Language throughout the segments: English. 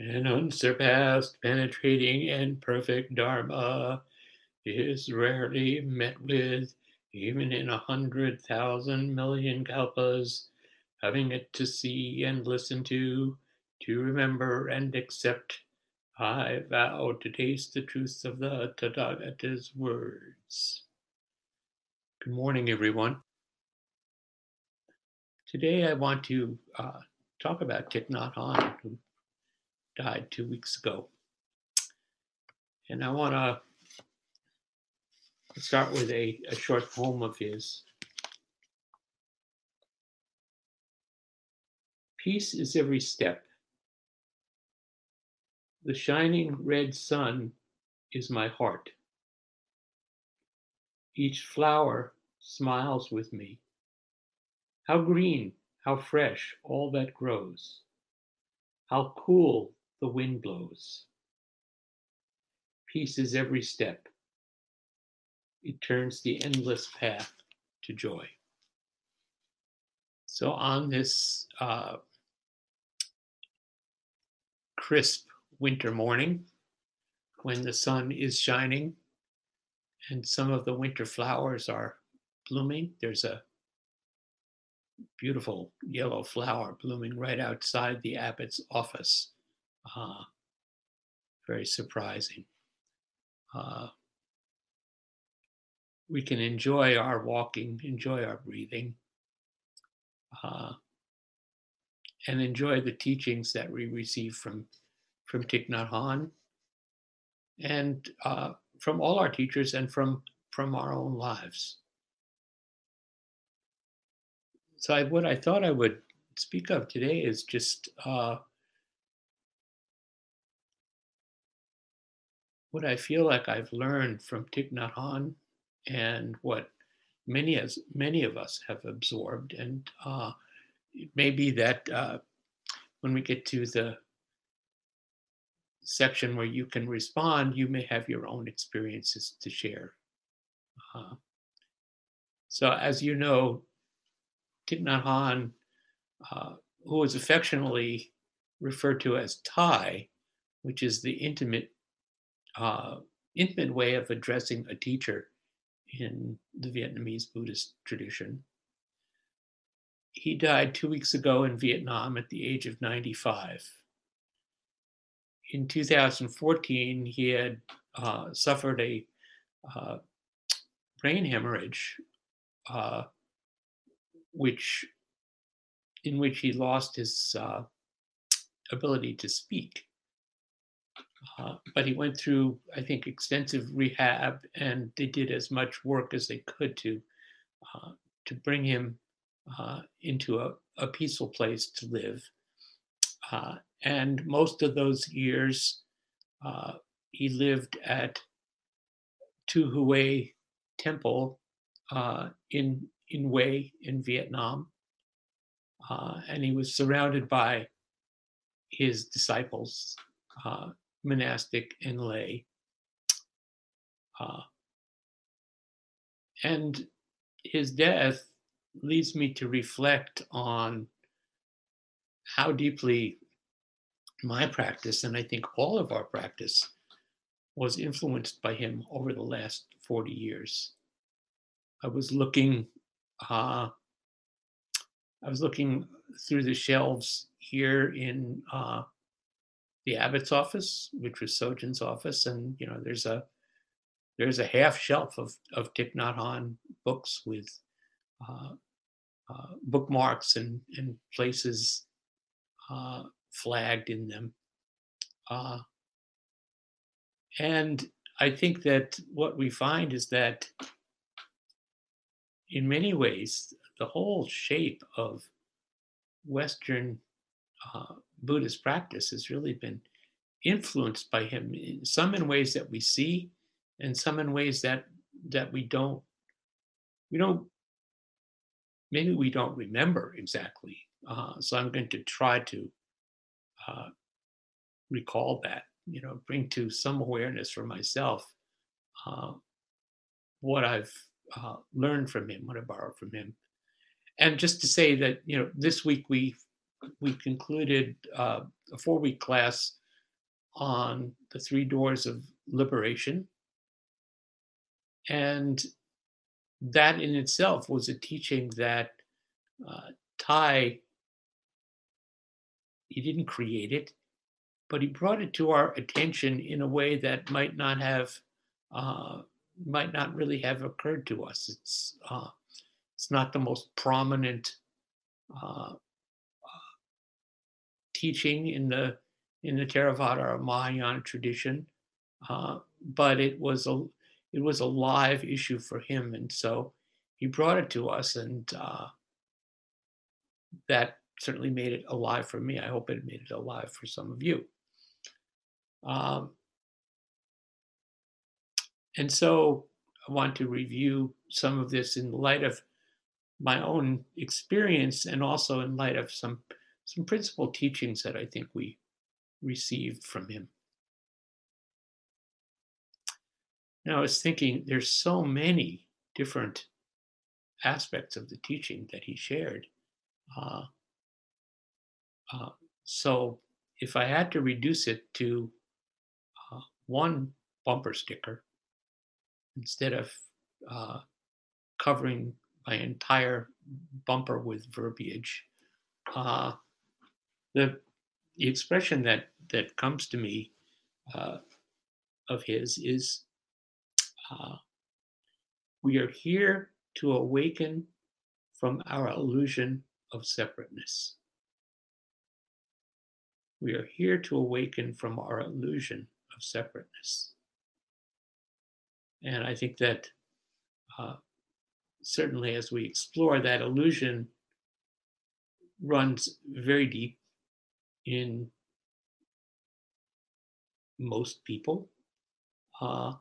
An unsurpassed, penetrating, and perfect Dharma is rarely met with, even in a hundred thousand million kalpas. Having it to see and listen to, to remember and accept, I vow to taste the truth of the Tathagata's words. Good morning, everyone. Today I want to uh, talk about Thich Nhat Hanh, who died two weeks ago. And I want to start with a, a short poem of his. Peace is every step. The shining red sun is my heart. Each flower smiles with me. How green, how fresh all that grows. How cool the wind blows. Peace is every step. It turns the endless path to joy. So, on this uh, crisp winter morning, when the sun is shining and some of the winter flowers are blooming, there's a beautiful yellow flower blooming right outside the abbot's office uh, very surprising. Uh, we can enjoy our walking, enjoy our breathing, uh, and enjoy the teachings that we receive from from Thich Nhat Hanh and uh, from all our teachers and from from our own lives. So I, what I thought I would speak of today is just what I feel like I've learned from Thich Nhat Hanh and what many as many of us have absorbed, and uh, it may be that uh, when we get to the section where you can respond, you may have your own experiences to share. Uh, so, as you know, Thich Nhat Hanh, uh, affectionately referred to as Thay, which is the intimate uh, intimate way of addressing a teacher in the Vietnamese Buddhist tradition. He died two weeks ago in Vietnam at the age of 95. In 2014, he had uh, suffered a uh, brain hemorrhage, uh, which in which he lost his uh, ability to speak. Uh, but he went through, I think, extensive rehab, and they did as much work as they could to uh, to bring him uh, into a, a, peaceful place to live. Uh, and most of those years, uh, he lived at Tu Hieu Temple in in Hue in Vietnam, and he was surrounded by his disciples uh, monastic and lay. Uh, and his death leads me to reflect on how deeply my practice, and I think all of our practice, was influenced by him over the last 40 years. I was looking, uh, I was looking through the shelves here in uh, the abbot's office, which was Sojun's office, and you know there's a there's a half shelf of of Thich Nhat Hanh books with uh, uh, bookmarks and and places uh, flagged in them, uh, and I think that what we find is that in many ways the whole shape of Western uh, Buddhist practice has really been influenced by him, some in ways that we see, and some in ways that that we don't we don't maybe we don't remember exactly. Uh, so I'm going to try to uh, recall that, you know, bring to some awareness for myself uh, what I've uh, learned from him, what I borrowed from him. And just to say that, you know, this week we we concluded uh, a four week class on the three doors of liberation. And that in itself was a teaching that uh, Thay, he didn't create it, but he brought it to our attention in a way that might not have, uh, might not really have occurred to us. It's, uh, it's not the most prominent uh, teaching in the in the Theravada or Mahayana tradition, uh, but it was a it was a live issue for him, and so he brought it to us, and uh, that certainly made it alive for me. I hope it made it alive for some of you. Um, and so I want to review some of this in light of my own experience and also in light of some some principal teachings that I think we received from him. Now, I was thinking there's so many different aspects of the teaching that he shared. Uh, uh, so, if I had to reduce it to uh, one bumper sticker instead of uh, covering my entire bumper with verbiage, uh, the the expression that that comes to me uh, of his is uh, we are here to awaken from our illusion of separateness. We are here to awaken from our illusion of separateness. And I think that uh, certainly as we explore that illusion runs very deep in most people. Uh,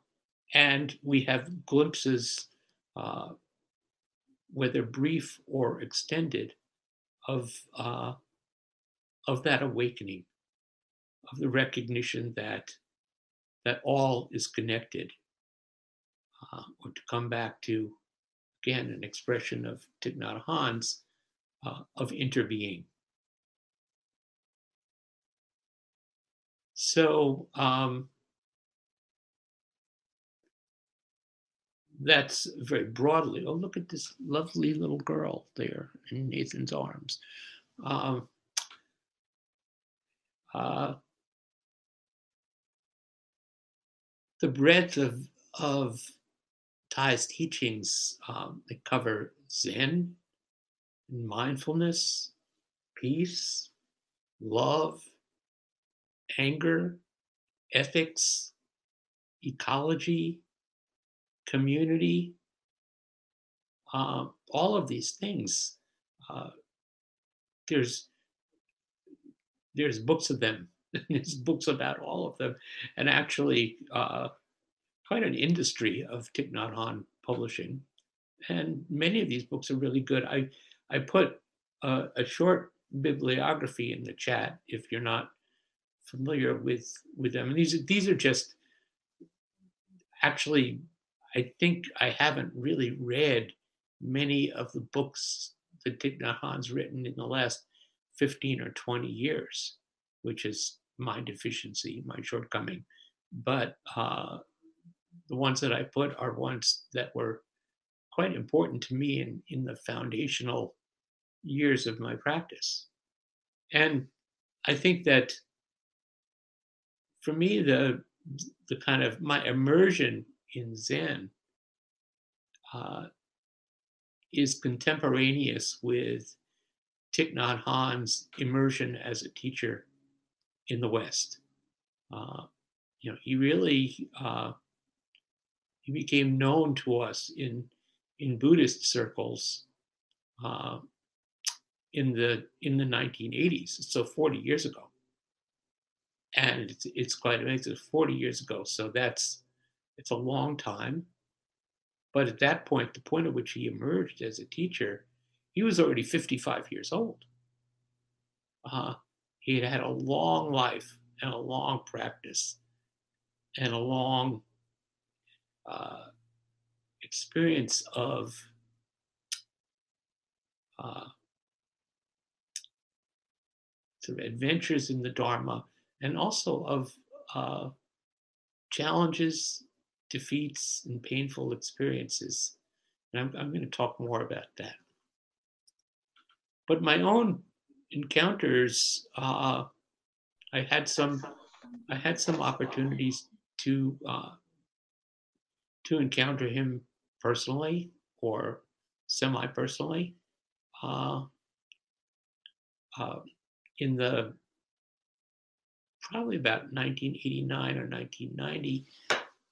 and we have glimpses, uh, whether brief or extended, of, uh, of that awakening, of the recognition that, that all is connected. Uh, or to come back to, again, an expression of Thich Nhat Hanh's, uh, of interbeing. So um, that's very broadly. Oh, look at this lovely little girl there in Nathan's arms. Um, uh, the breadth of of Thay's teachings um, they cover Zen, mindfulness, peace, love, anger, ethics, ecology, community, uh, all of these things. Uh, there's there's books of them. there's books about all of them, and actually uh, quite an industry of Thich Nhat Hanh publishing. And many of these books are really good. I I put a, a short bibliography in the chat if you're not familiar with with them. And these these are just actually, I think I haven't really read many of the books that Thich Nhat Hanh's written in the last 15 or 20 years, which is my deficiency, my shortcoming. But uh, the ones that I put are ones that were quite important to me in, in the foundational years of my practice. And I think that for me, the the kind of my immersion in Zen uh, is contemporaneous with Thich Nhat Hanh's immersion as a teacher in the West. Uh, you know, he really uh, he became known to us in in Buddhist circles uh, in the in the 1980s, so 40 years ago and it's, it's quite amazing. It's 40 years ago, so that's it's a long time. But at that point, the point at which he emerged as a teacher, he was already 55 years old. Uh, he had had a long life and a long practice and a long uh, experience of uh, sort of adventures in the Dharma and also of uh, challenges, defeats, and painful experiences. And I'm, I'm going to talk more about that. But my own encounters, uh, I had some, I had some opportunities to uh, to encounter him personally or semi-personally. Uh, uh, in the probably about 1989 or 1990,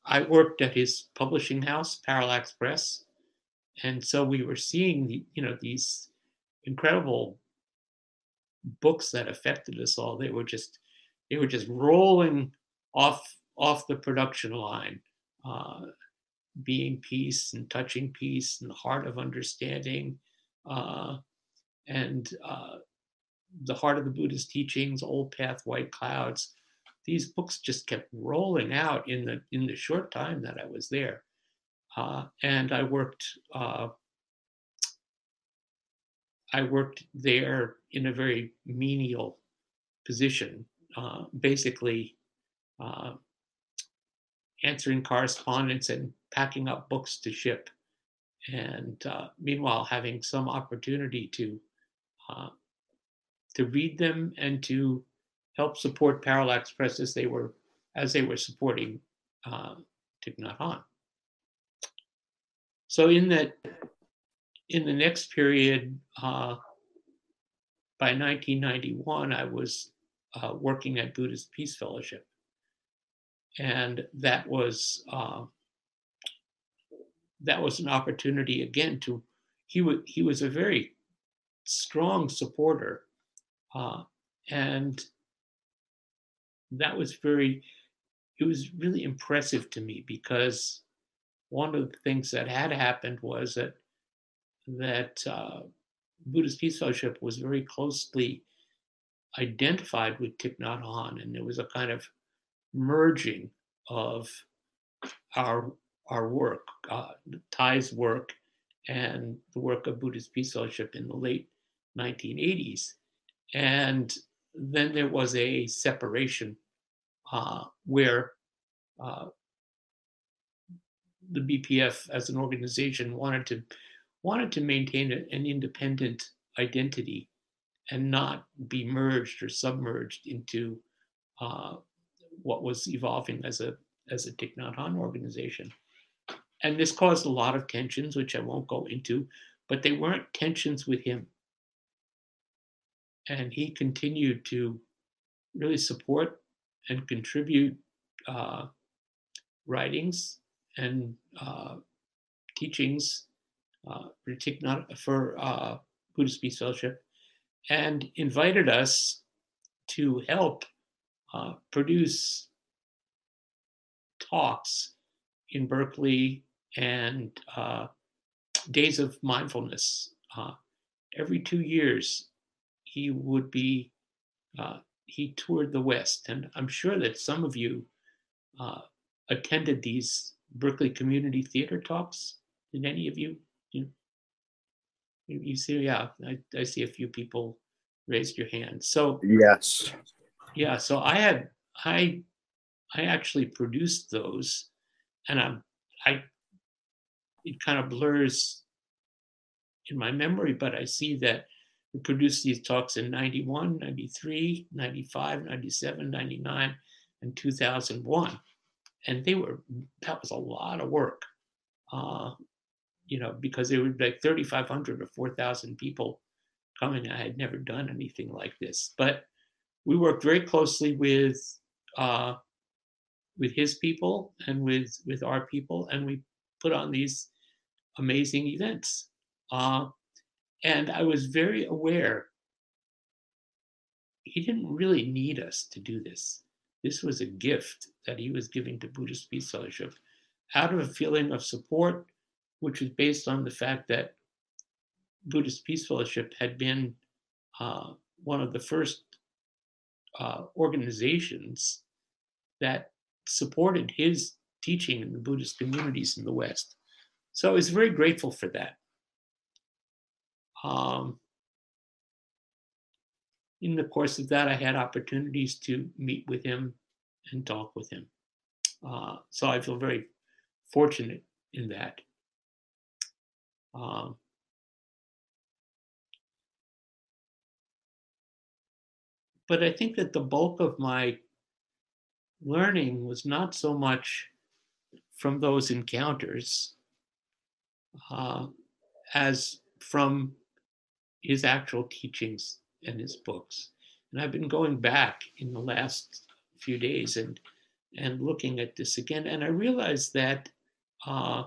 I worked at his publishing house, Parallax Press, and so we were seeing the, you know these incredible books that affected us all. They were just they were just rolling off off the production line. Uh, being peace and touching peace and the heart of understanding uh, and uh, the heart of the Buddhist teachings, Old Path, White Clouds. These books just kept rolling out in the in the short time that I was there, uh, and I worked. Uh, I worked there in a very menial position, uh, basically uh, answering correspondence and packing up books to ship, and uh, meanwhile having some opportunity to uh, to read them and to help support Parallax Press as they were as they were supporting uh, Thich Nhat Hanh. So in that in the next period, uh, by 1991, I was uh, working at Buddhist Peace Fellowship, and that was uh, that was an opportunity again to he was he was a very strong supporter uh, and that was very it was really impressive to me because one of the things that had happened was that that uh, Buddhist Peace Fellowship was very closely identified with Thich Nhat Hanh, and there was a kind of merging of our our work, uh, Thay's work, and the work of Buddhist Peace Fellowship in the late 1980s. And then there was a separation uh, where uh, the BPF as an organization wanted to wanted to maintain an independent identity and not be merged or submerged into uh, what was evolving as a as a Thich Nhat Hanh organization. And this caused a lot of tensions, which I won't go into, but they weren't tensions with him. And he continued to really support and contribute uh, writings and uh, teachings uh, for uh, Buddhist Peace Fellowship and invited us to help uh, produce talks in Berkeley and uh, days of mindfulness. Uh, every two years, he would be, uh, he toured the West. And I'm sure that some of you uh, attended these Berkeley Community Theater talks. Did any of you? You, you see, yeah, I, I see a few people raised your hand. So, yes. Yeah, so I had, I, I actually produced those and I'm, I it kind of blurs in my memory, but I see that we produced these talks in 91, 93, 95, 97, 99, and 2001. And they were, that was a lot of work, uh, you know, because there were like 3,500 or 4,000 people coming. I had never done anything like this. But we worked very closely with, uh, with his people and with, with our people, and we put on these amazing events. Uh, and I was very aware he didn't really need us to do this. This was a gift that he was giving to Buddhist Peace Fellowship out of a feeling of support, which was based on the fact that Buddhist Peace Fellowship had been uh, one of the first uh, organizations that supported his teaching in the Buddhist communities in the West. So I was very grateful for that. Um, in the course of that, I had opportunities to meet with him and talk with him. Uh, so I feel very fortunate in that. Um, but I think that the bulk of my learning was not so much from those encounters uh, as from his actual teachings and his books. And I've been going back in the last few days and and looking at this again, and I realized that uh,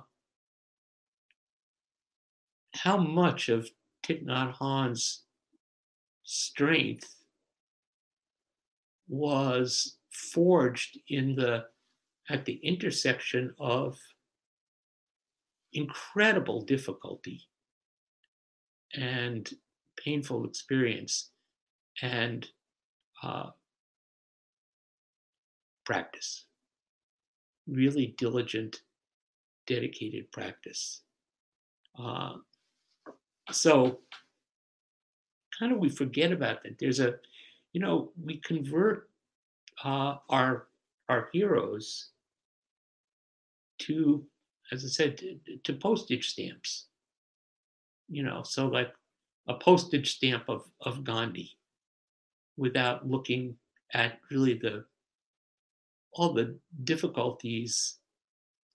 how much of Thich Nhat Hanh's strength was forged in the at the intersection of incredible difficulty and painful experience and uh, practice. Really diligent dedicated practice. Uh, so kind of we forget about that. There's a you know we convert uh, our our heroes to as i said to, to postage stamps you know so like a postage stamp of of gandhi without looking at really the all the difficulties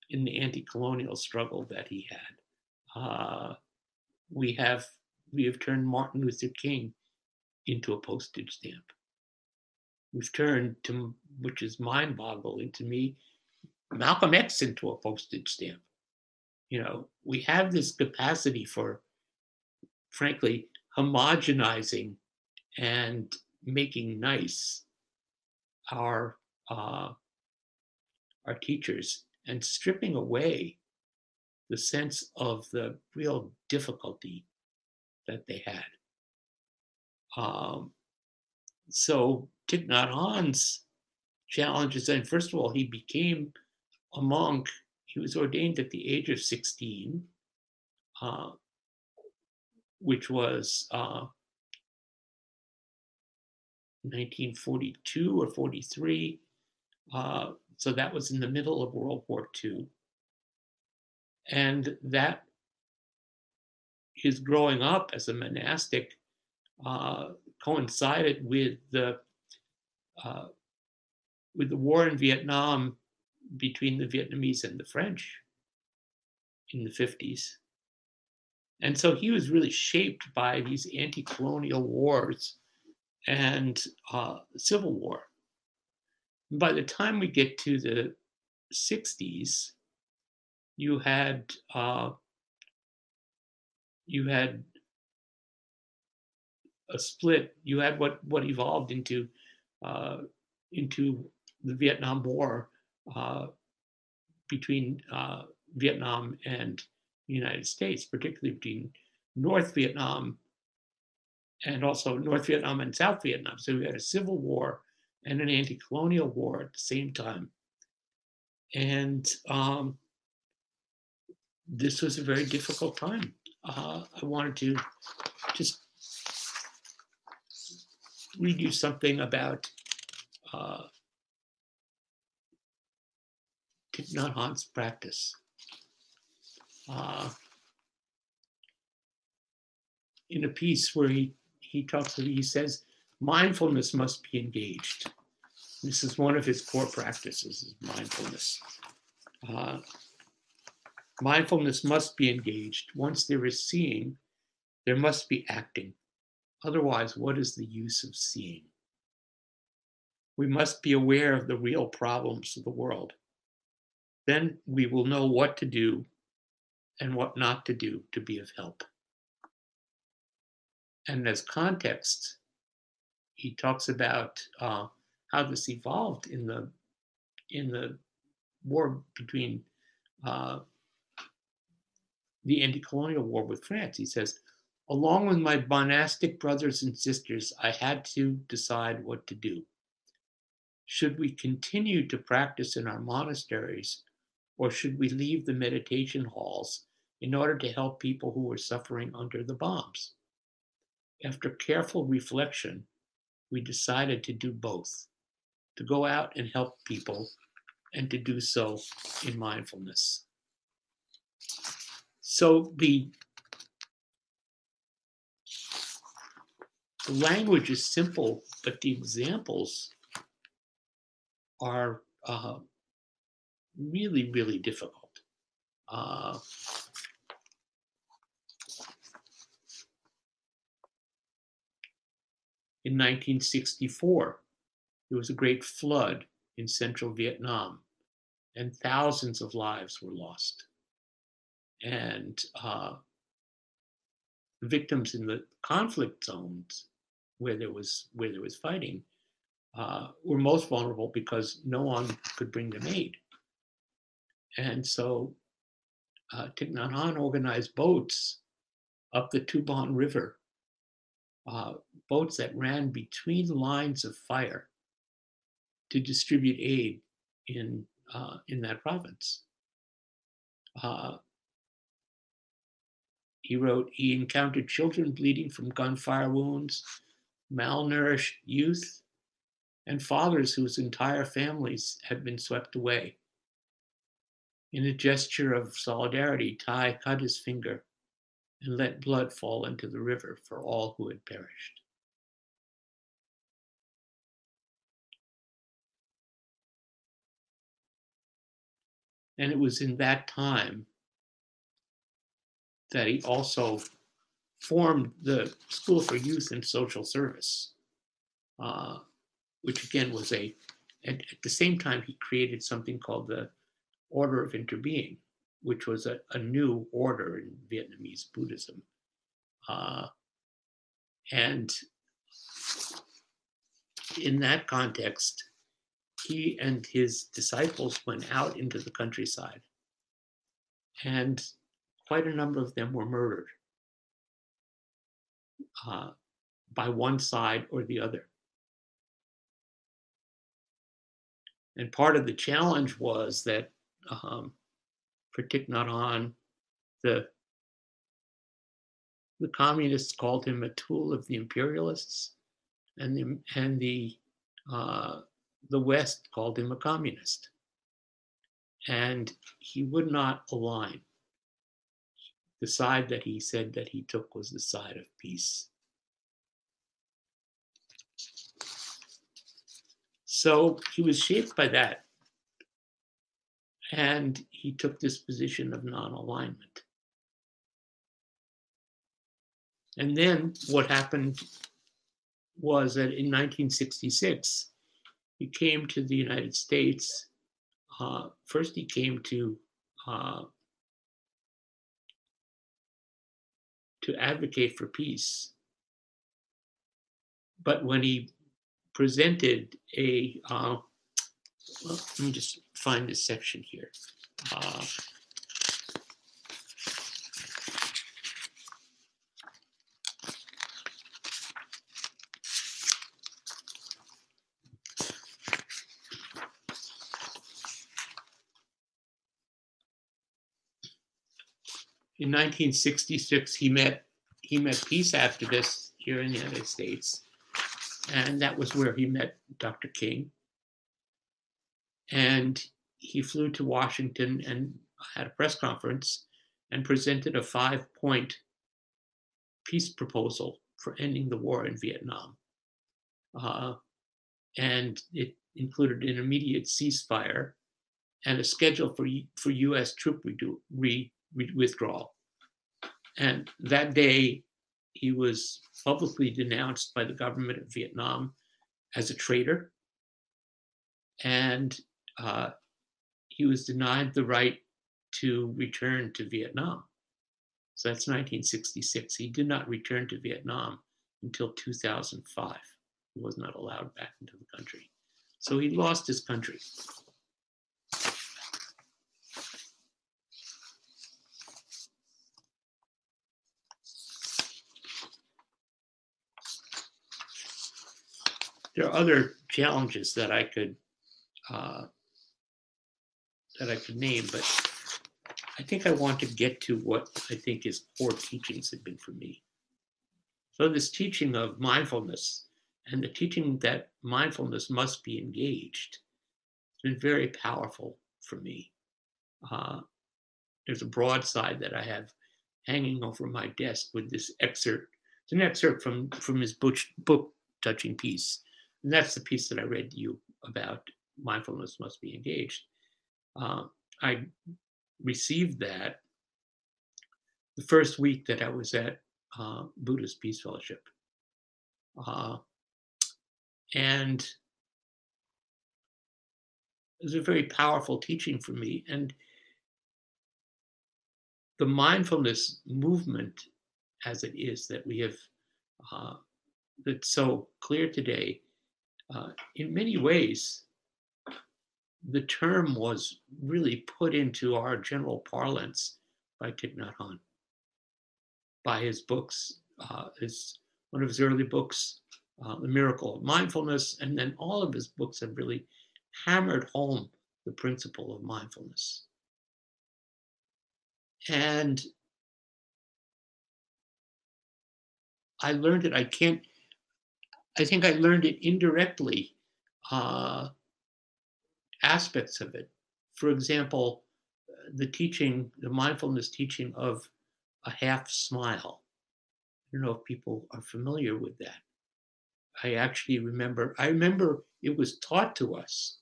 in the anti-colonial struggle that he had. Uh, we have we have turned martin luther king into a postage stamp. We've turned to which is mind-boggling to me malcolm x into a postage stamp. You know we have this capacity for frankly homogenizing and making nice our uh, our teachers and stripping away the sense of the real difficulty that they had. Um, so Thich Nhat Hanh's challenge is that first of all, he became a monk. He was ordained at the age of 16, uh, which was uh, 1942 or 43. Uh, so that was in the middle of World War II. And that his growing up as a monastic uh, coincided with the uh, with the war in Vietnam between the Vietnamese and the French in the 50s. And so he was really shaped by these anti colonial wars and uh, Civil War. By the time we get to the 60s, you had uh, you had a split. You had what what evolved into uh, into the Vietnam War uh, between uh, Vietnam and the United States, particularly between North Vietnam and also North Vietnam and South Vietnam. So we had a civil war and an anti colonial war at the same time. And um, this was a very difficult time. Uh, I wanted to just read you something about uh, Nhat Hanh's practice. Uh, in a piece where he he talks he says mindfulness must be engaged. This is one of his core practices, is mindfulness. Uh, mindfulness must be engaged. Once there is seeing, there must be acting. Otherwise, what is the use of seeing? We must be aware of the real problems of the world. Then we will know what to do and what not to do to be of help. And as context, he talks about uh, how this evolved in the in the war between uh, the anti-colonial war with France. He says, along with my monastic brothers and sisters, I had to decide what to do. Should we continue to practice in our monasteries, or should we leave the meditation halls in order to help people who were suffering under the bombs? After careful reflection, we decided to do both. to go out and help people and to do so in mindfulness. So the, the language is simple, but the examples are uh, really, really difficult. Uh, in 1964, there was a great flood in central Vietnam, and thousands of lives were lost. And uh, victims in the conflict zones where there was where there was fighting uh, were most vulnerable because no one could bring them aid. And so uh, Thich Nhat Hanh organized boats up the Thu Bon River, uh, boats that ran between lines of fire to distribute aid in, uh, in that province. Uh, he wrote, he encountered children bleeding from gunfire wounds, malnourished youth, and fathers whose entire families had been swept away. In a gesture of solidarity, Thay cut his finger and let blood fall into the river for all who had perished. And it was in that time that he also formed the School for Youth and Social Service, uh, which again was a, at, at, the same time, he created something called the Order of Interbeing, which was a, a new order in Vietnamese Buddhism. Uh, and in that context, he and his disciples went out into the countryside, and quite a number of them were murdered uh, by one side or the other. And part of the challenge was that um, for Thich Nhat the the communists called him a tool of the imperialists, and the and the uh, the West called him a communist. And he would not align. The side that he said that he took was the side of peace. So he was shaped by that. And he took this position of non alignment. And then what happened was that in 1966, he came to the United States. Uh, first, he came to uh, to advocate for peace. But when he presented a, uh, well, let me just find this section here. Uh, in 1966, he met he met peace activists here in the United States, and that was where he met Dr. King. And he flew to Washington and had a press conference and presented a five-point peace proposal for ending the war in Vietnam. Uh, and it included an immediate ceasefire and a schedule for, for U.S. troop redu- re- withdrawal. And that day, he was publicly denounced by the government of Vietnam as a traitor. And uh, he was denied the right to return to Vietnam. So that's 1966. He did not return to Vietnam until 2005. He was not allowed back into the country. So he lost his country. there are other challenges that I could uh, that I could name, but I think I want to get to what I think his core teachings have been for me. So this teaching of mindfulness and the teaching that mindfulness must be engaged. It's been very powerful for me. Uh, there's a broadside that I have hanging over my desk with this excerpt. It's an excerpt from from his book Touching Peace, and that's the piece that I read to you about mindfulness must be engaged. Uh, I received that the first week that I was at uh, Buddhist Peace Fellowship. Uh, and it was a very powerful teaching for me. And the mindfulness movement, as it is, that we have, uh, that's so clear today, uh, in many ways, the term was really put into our general parlance by Thich Nhat Hanh, by his books, uh, his one of his early books, uh, The Miracle of Mindfulness, and then all of his books have really hammered home the principle of mindfulness. And I learned it. I can't, I think I learned it indirectly, uh, aspects of it. For example, the teaching, the mindfulness teaching of a half smile. I don't know if people are familiar with that. I actually remember, I remember it was taught to us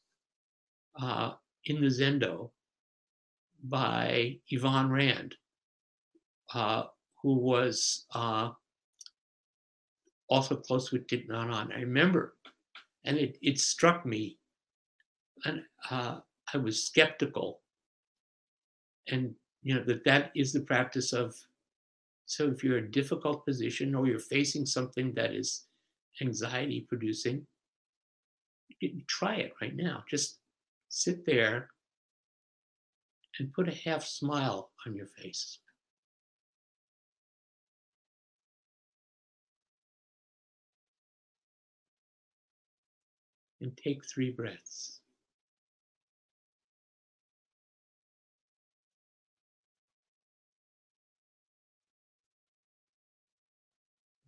uh, in the Zendo by Yvonne Rand, uh, who was uh, also close with Thich. I remember, and it, it struck me, and uh, I was skeptical, and you know that that is the practice of. So if you're in a difficult position or you're facing something that is anxiety producing, try it right now. Just sit there and put a half smile on your face. And take three breaths.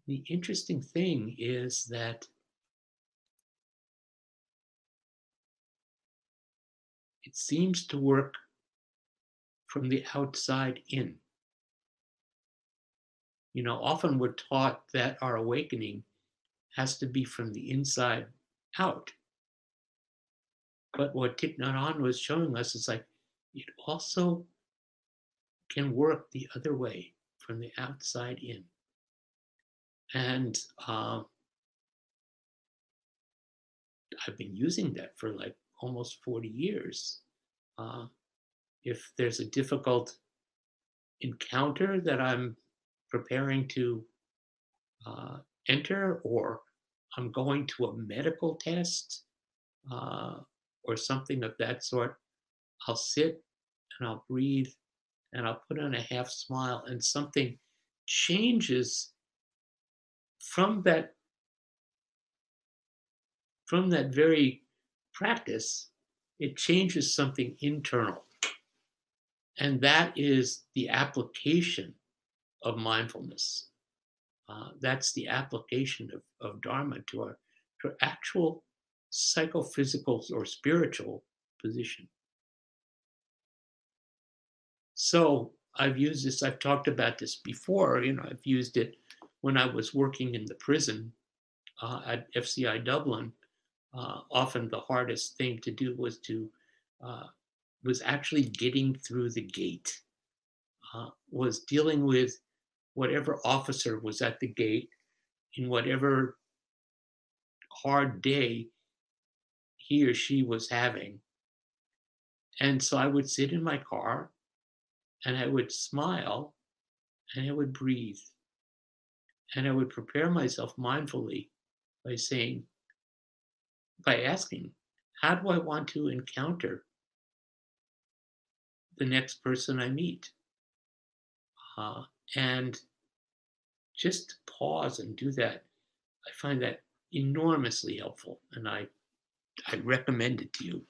The interesting thing is that it seems to work from the outside in. You know, often we're taught that our awakening has to be from the inside out. But what Thich Nhat Hanh was showing us is like it also can work the other way from the outside in. And uh, I've been using that for like almost 40 years. Uh, if there's a difficult encounter that I'm preparing to uh, enter, or I'm going to a medical test uh, or something of that sort, I'll sit and I'll breathe and I'll put on a half smile, and something changes from that from that very practice, it changes something internal. And that is the application of mindfulness. Uh, that's the application of, of Dharma to our, to our actual psychophysical or spiritual position. So I've used this, I've talked about this before, you know, I've used it when I was working in the prison uh, at FCI Dublin, uh, often the hardest thing to do was to uh, was actually getting through the gate, uh, was dealing with whatever officer was at the gate in whatever hard day he or she was having. And so I would sit in my car and I would smile and I would breathe and I would prepare myself mindfully by saying, by asking, how do I want to encounter the next person I meet? Uh, and just pause and do that. I find that enormously helpful, and I I recommend it to you.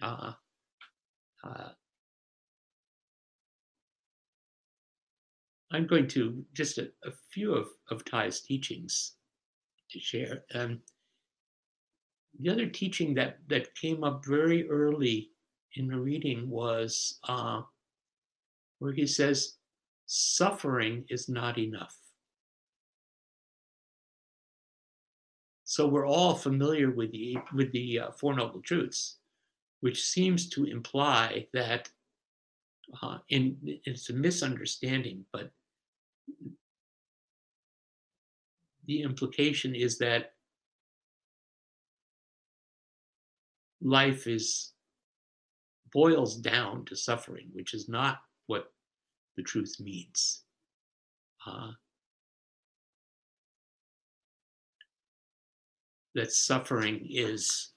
Uh, uh, I'm going to just a, a few of, of Thay's teachings to share. Um, the other teaching that that came up very early in the reading was uh, where he says, "Suffering is not enough." So we're all familiar with the with the uh, Four Noble Truths, which seems to imply that, uh, in it's a misunderstanding, but the implication is that life is boils down to suffering, which is not what the truth means. Uh, that suffering is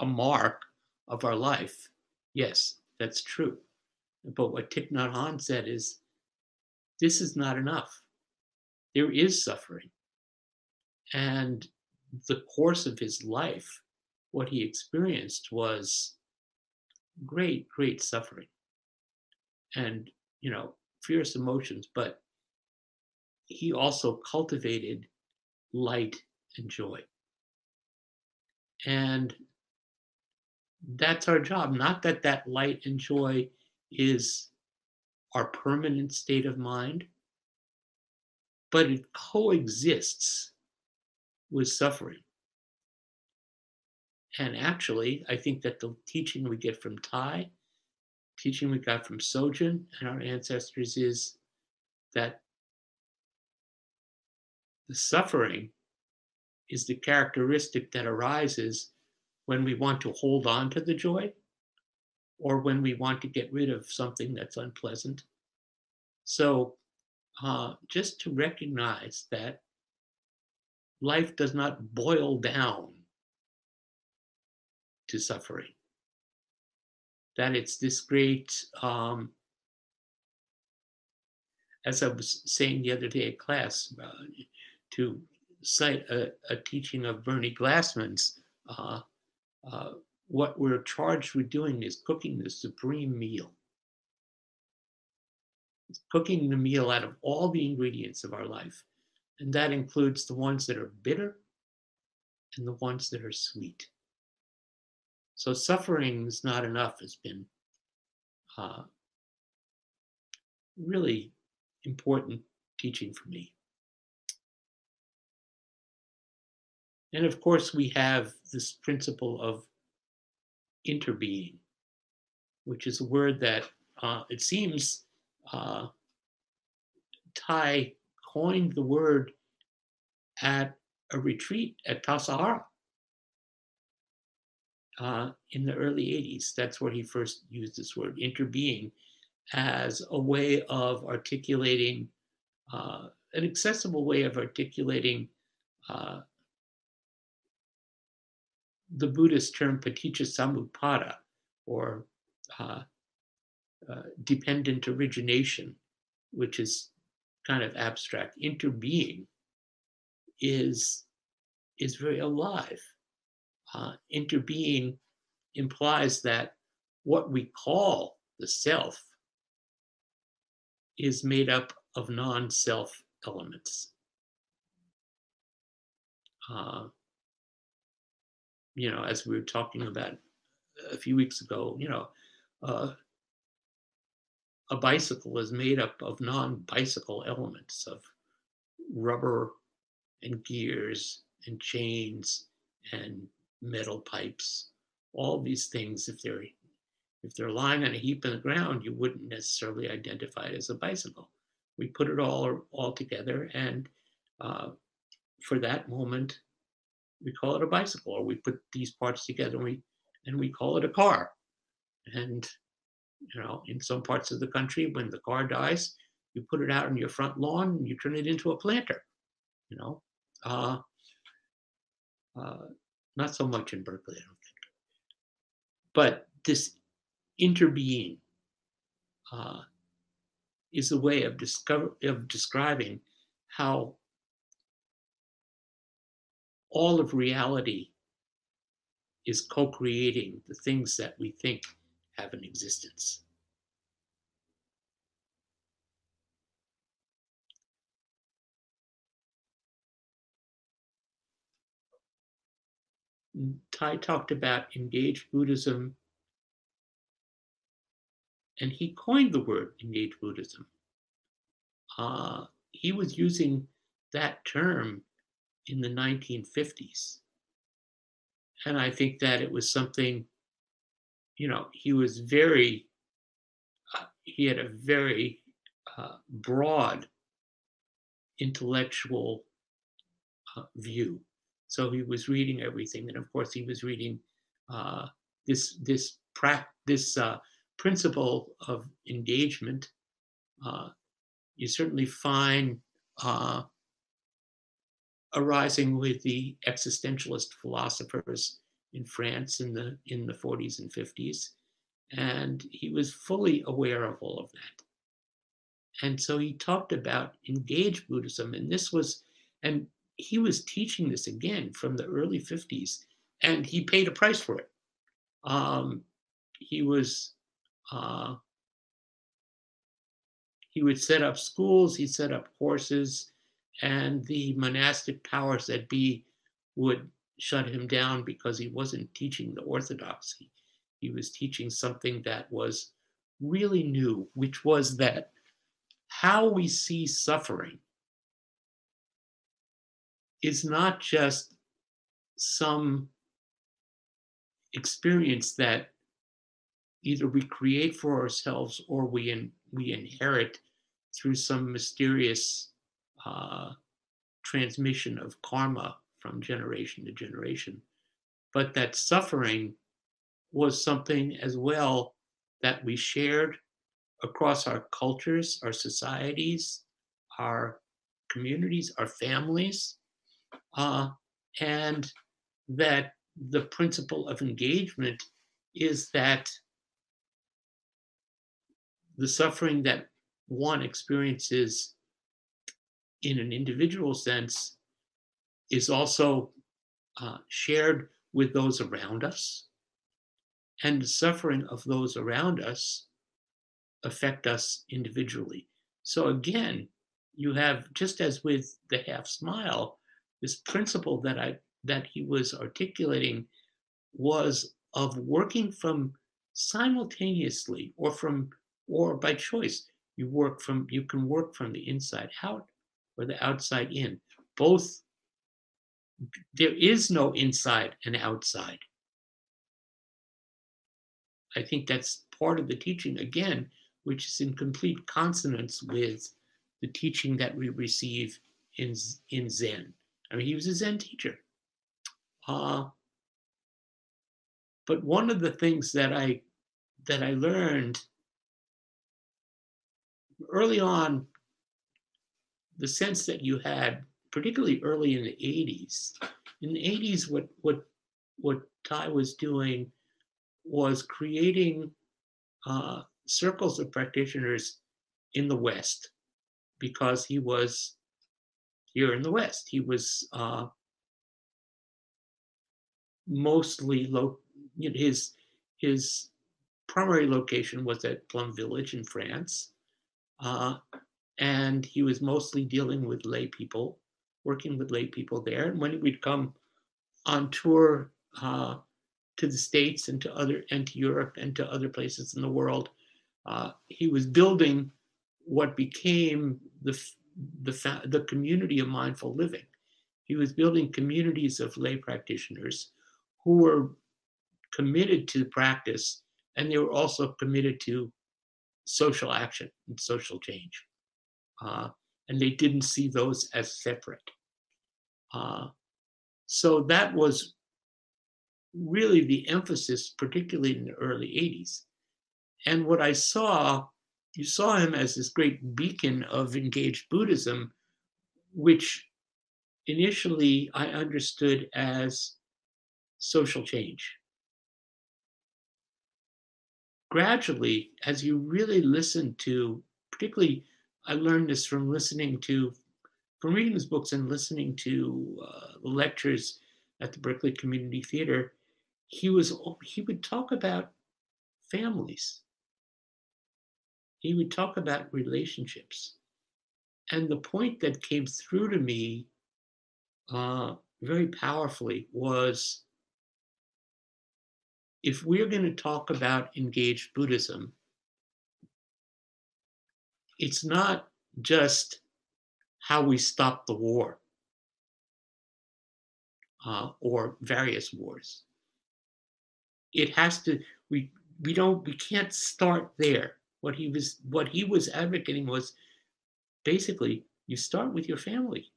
a mark of our life. Yes, that's true. But what Thich Nhat Hanh said is this is not enough. There is suffering. And the course of his life, what he experienced was great, great suffering and, you know, fierce emotions, but he also cultivated light and joy. And that's our job. Not that that light and joy is our permanent state of mind, but it coexists with suffering. And actually, I think that the teaching we get from Thay, teaching we got from Sojun and our ancestors is that the suffering is the characteristic that arises when we want to hold on to the joy or when we want to get rid of something that's unpleasant. So, uh, just to recognize that life does not boil down to suffering, that it's this great, um, as I was saying the other day at class, uh, to cite a, a, teaching of Bernie Glassman's. Uh, uh, what we're charged with doing is cooking the supreme meal. It's cooking the meal out of all the ingredients of our life. And that includes the ones that are bitter and the ones that are sweet. So suffering is not enough has been uh, really important teaching for me. And of course, we have this principle of interbeing, which is a word that uh, it seems uh, coined the word at a retreat at Tassajara uh, in the early 80s. That's where he first used this word, interbeing, as a way of articulating, uh, an accessible way of articulating uh, the Buddhist term paticca or uh, uh, dependent origination, which is kind of abstract. Interbeing is is very alive. Uh, interbeing implies that what we call the self is made up of non-self elements. Uh, you know, as we were talking about a few weeks ago, you know, uh, a bicycle is made up of non-bicycle elements of rubber and gears and chains and metal pipes. All these things, if they're if they're lying on a heap in the ground, you wouldn't necessarily identify it as a bicycle. We put it all all together, and uh, for that moment, we call it a bicycle, or we put these parts together and we and we call it a car. And you know, in some parts of the country, when the car dies, you put it out on your front lawn and you turn it into a planter. You know, uh, uh, not so much in Berkeley, I don't think. But this interbeing uh, is a way of discover of describing how all of reality is co creating the things that we think have an existence. Thay talked about engaged Buddhism, and he coined the word engaged Buddhism. Uh, he was using that term in the 1950s. And I think that it was something, you know, he was very, uh, he had a very uh, broad intellectual uh, view. So he was reading everything, and of course he was reading uh, this this pra- this uh, principle of engagement. Uh, you certainly find uh, arising with the existentialist philosophers in France in the in the 40s and 50s, and he was fully aware of all of that. And so he talked about engaged Buddhism, and this was, and he was teaching this again from the early 50s, and he paid a price for it. Um, he was, uh, he would set up schools, he set up courses, and the monastic powers that be would shut him down because he wasn't teaching the orthodoxy. He was teaching something that was really new, which was that how we see suffering is not just some experience that either we create for ourselves or we in, we inherit through some mysterious uh, transmission of karma from generation to generation, but that suffering was something as well that we shared across our cultures, our societies, our communities, our families, uh, and that the principle of engagement is that the suffering that one experiences in an individual sense is also uh, shared with those around us. And the suffering of those around us affect us individually. So again, you have just as with the half smile, this principle that I that he was articulating was of working from simultaneously or from or by choice. You work from you can work from the inside out or the outside in. Both there is no inside and outside. I think that's part of the teaching again which is in complete consonance with the teaching that we receive in, in Zen. I mean, he was a Zen teacher. Uh, but one of the things that I that I learned early on, the sense that you had, particularly early in the 80s. In the 80s, what what what Thay was doing was creating uh, circles of practitioners in the West because he was here in the West. He was uh, mostly low. His his primary location was at Plum Village in France, uh, and he was mostly dealing with lay people, working with lay people there. And when he would come on tour uh, to the states and to other and to Europe and to other places in the world, uh, he was building what became the, the, the community of mindful living. He was building communities of lay practitioners who were committed to practice and they were also committed to social action and social change. Uh, and they didn't see those as separate. Uh, so that was really the emphasis, particularly in the early 80s. And what I saw, you saw him as this great beacon of engaged Buddhism, which initially I understood as social change. Gradually, as you really listen to, particularly, I learned this from listening to, from reading his books and listening to uh, lectures at the Berkeley Community Theater. He was he would talk about families he would talk about relationships. And the point that came through to me uh, very powerfully was if we're going to talk about engaged Buddhism, it's not just how we stop the war uh, or various wars. It has to. We we don't. We can't start there. What he was what he was advocating was basically you start with your family.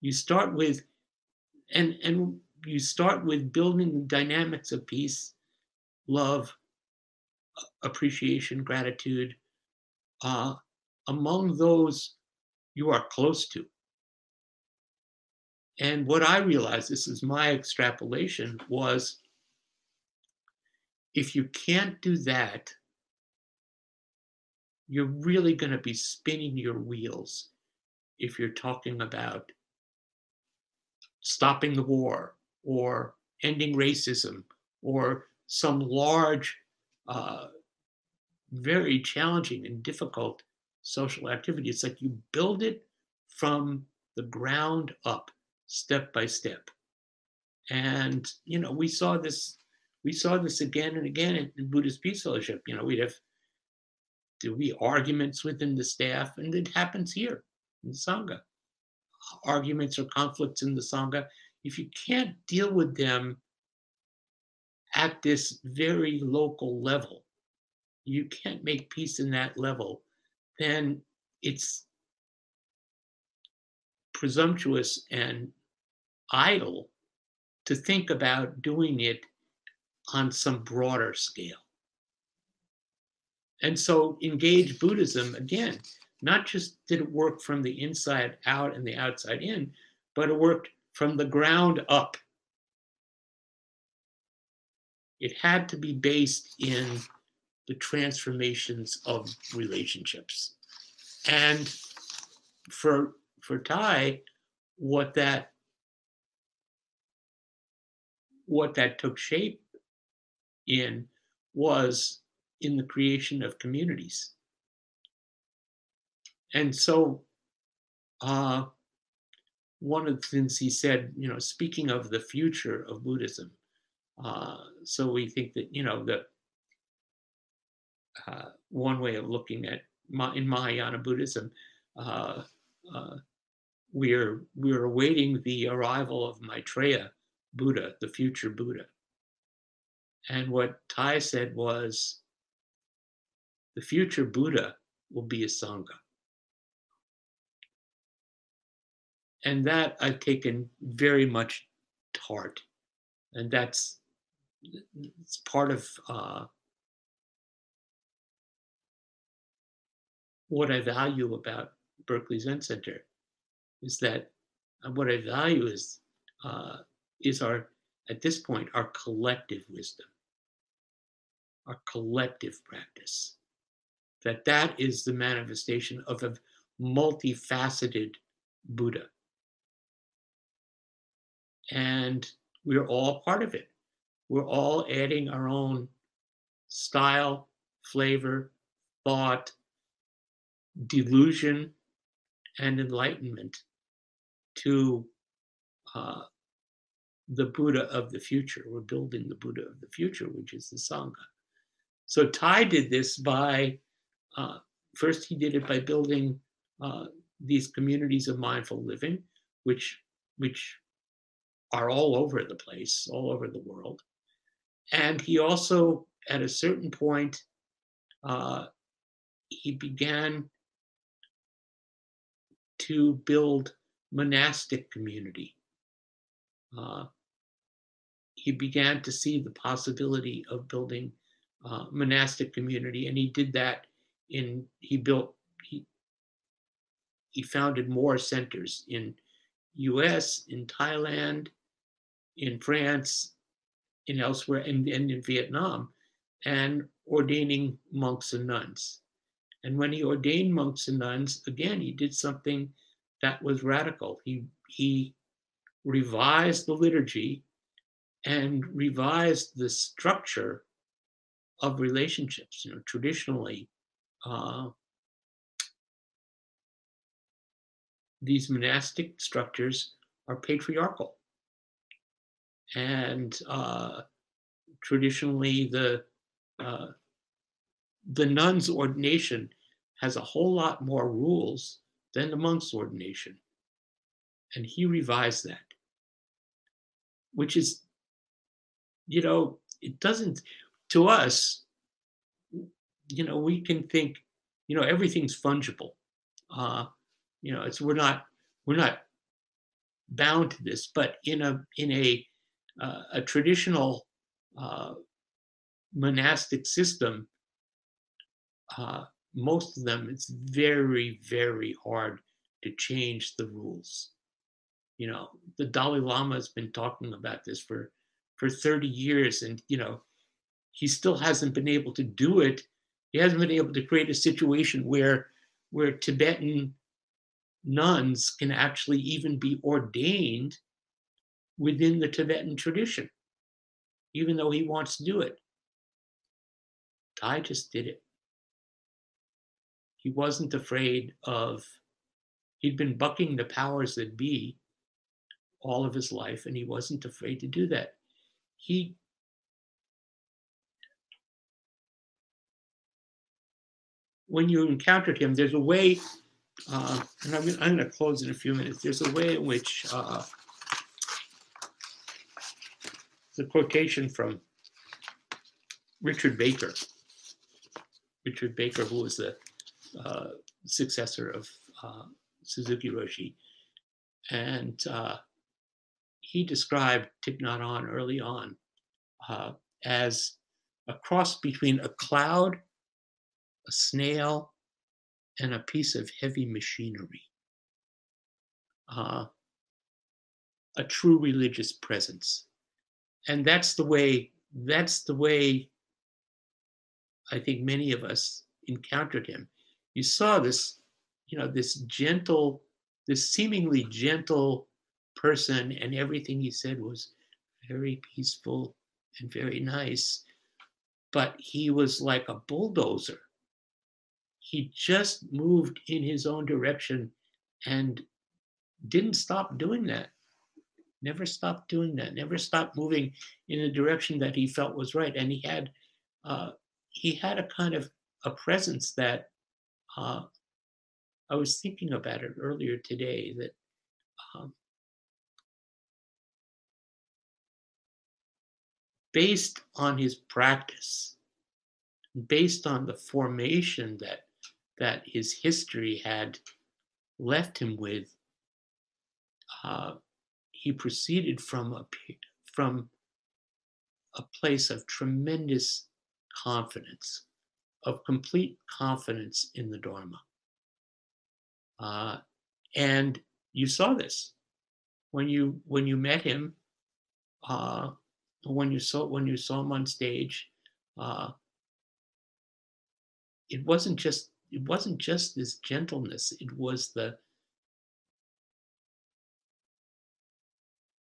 You start with and and you start with building the dynamics of peace, love, appreciation, gratitude uh, among those you are close to. And what I realized, this is my extrapolation, was if you can't do that, you're really going to be spinning your wheels if you're talking about stopping the war or ending racism or some large, uh, very challenging and difficult social activity. It's like you build it from the ground up, step by step. And you know, we saw this, we saw this again and again in Buddhist Peace Fellowship. You know, we'd have there be arguments within the staff, and it happens here in the Sangha. Arguments or conflicts in the Sangha. If you can't deal with them at this very local level, you can't make peace in that level, then it's presumptuous and idle to think about doing it on some broader scale. And so engage Buddhism, again, not just did it work from the inside out and the outside in, but it worked from the ground up. It had to be based in the transformations of relationships. And for for Thay, what that what that took shape in was in the creation of communities. And so, uh, one of the things he said, you know, speaking of the future of Buddhism, uh, so we think that, you know, the uh, one way of looking at in Mahayana Buddhism, uh, uh, we're we're awaiting the arrival of Maitreya Buddha, the future Buddha. And what Thay said was, the future Buddha will be a Sangha. And that I've taken very much to heart. And that's it's part of uh, what I value about Berkeley Zen Center is that uh, what I value is uh, is our at this point our collective wisdom, our collective practice that that is the manifestation of a multifaceted Buddha. And we're all part of it. We're all adding our own style, flavor, thought, delusion, and enlightenment to uh, the Buddha of the future. We're building the Buddha of the future, which is the Sangha. So Thay did this by uh, first, he did it by building uh, these communities of mindful living, which which are all over the place, all over the world. And he also, at a certain point, uh, he began to build monastic community. Uh, he began to see the possibility of building uh, monastic community, and he did that in he built he he founded more centers in US, in Thailand, in France, in elsewhere, and, and in Vietnam, and ordaining monks and nuns. And when he ordained monks and nuns, again, he did something that was radical. He he revised the liturgy and revised the structure of relationships. You know, traditionally, uh, these monastic structures are patriarchal. and uh, traditionally the uh, the nun's ordination has a whole lot more rules than the monk's ordination, and he revised that, which is, you know, it doesn't to us. You know, we can think, you know, everything's fungible. Uh, you know, it's we're not we're not bound to this, but in a in a uh, a traditional uh, monastic system, uh, most of them it's very very hard to change the rules. You know, the Dalai Lama has been talking about this for for 30 years, and you know, he still hasn't been able to do it. He hasn't been able to create a situation where where Tibetan nuns can actually even be ordained within the Tibetan tradition, even though he wants to do it. I just did it. He wasn't afraid of, he'd been bucking the powers that be all of his life, and he wasn't afraid to do that. He when you encountered him, there's a way uh, and I'm, I'm going to close in a few minutes. There's a way in which uh, the quotation from Richard Baker, Richard Baker, who was the uh, successor of uh, Suzuki Roshi, and uh, he described Thich Nhat Hanh early on uh, as a cross between a cloud, a snail, and a piece of heavy machinery. Uh, a true religious presence. And that's the way, that's the way I think many of us encountered him. You saw this, you know, this gentle, this seemingly gentle person, and everything he said was very peaceful and very nice. But he was like a bulldozer he just moved in his own direction and didn't stop doing that. Never stopped doing that. Never stopped moving in the direction that he felt was right. And he had uh, he had a kind of a presence that uh, I was thinking about it earlier today. That um, based on his practice, based on the formation that that his history had left him with, uh, he proceeded from a from a place of tremendous confidence, of complete confidence in the Dharma. Uh, and you saw this when you when you met him, uh, when you saw when you saw him on stage. Uh, it wasn't just it wasn't just this gentleness, it was the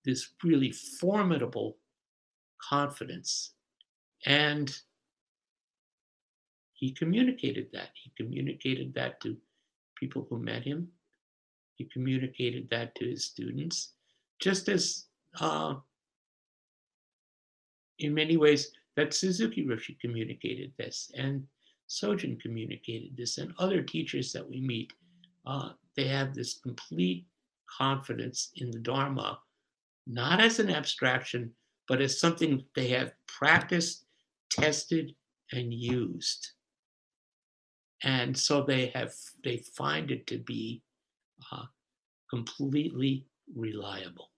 this really formidable confidence. And he communicated that. He communicated that to people who met him. He communicated that to his students, just as uh, in many ways that Suzuki Roshi communicated this. And Sojun communicated this, and other teachers that we meet, uh, they have this complete confidence in the Dharma, not as an abstraction, but as something they have practiced, tested, and used. And so they have they find it to be uh, completely reliable.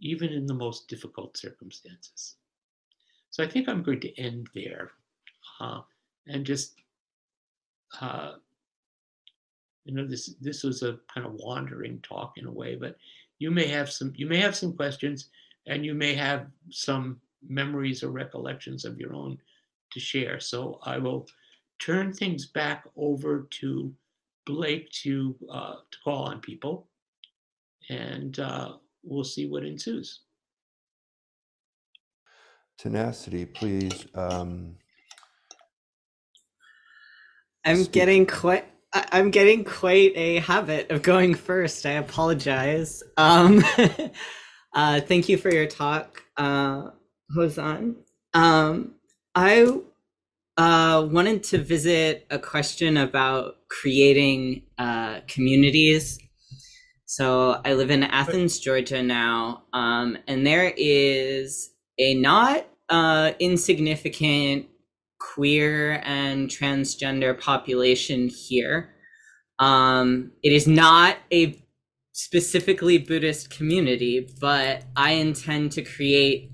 Even in the most difficult circumstances. So I think I'm going to end there uh, and just, uh, you know, this this was a kind of wandering talk in a way, but you may have some you may have some questions and you may have some memories or recollections of your own to share. So I will turn things back over to Blake to uh, to call on people, and uh, we'll see what ensues tenacity, please. Um, I'm speak. getting quite I- am getting quite a habit of going first. I apologize. Um, uh, thank you for your talk, uh, Hozan. Um, I uh, wanted to visit a question about creating uh, communities. So I live in Athens, Georgia now, um, and there is a not uh, insignificant queer and transgender population here. Um, it is not a specifically Buddhist community, but I intend to create,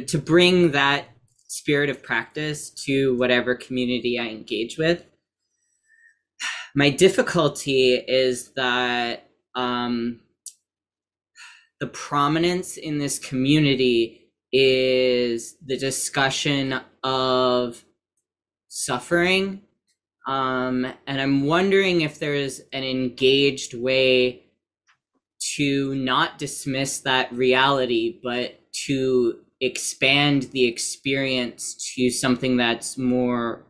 to bring that spirit of practice to whatever community I engage with. My difficulty is that um, the prominence in this community is the discussion of suffering. Um, and I'm wondering if there's an engaged way to not dismiss that reality, but to expand the experience to something that's more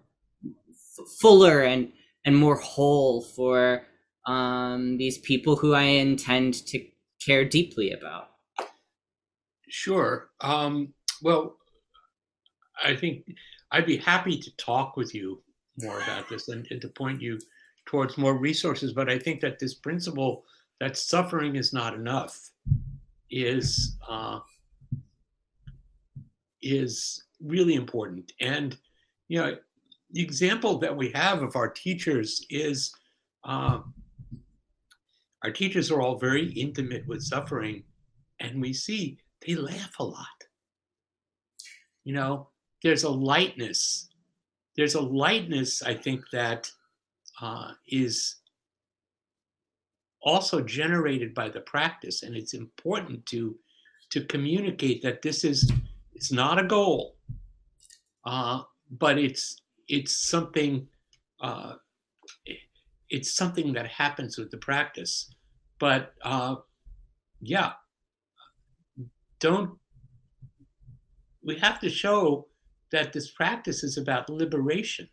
f- fuller and and more whole for um, these people who I intend to care deeply about. Sure. Um, well, I think I'd be happy to talk with you more about this and, and to point you towards more resources. But I think that this principle that suffering is not enough is uh, is really important. And you know, the example that we have of our teachers is uh, our teachers are all very intimate with suffering, and we see they laugh a lot. You know, there's a lightness. There's a lightness, I think, that uh, is also generated by the practice, and it's important to to communicate that this is it's not a goal, uh, but it's it's something uh, it's something that happens with the practice. But uh, yeah, don't we have to show that this practice is about liberation.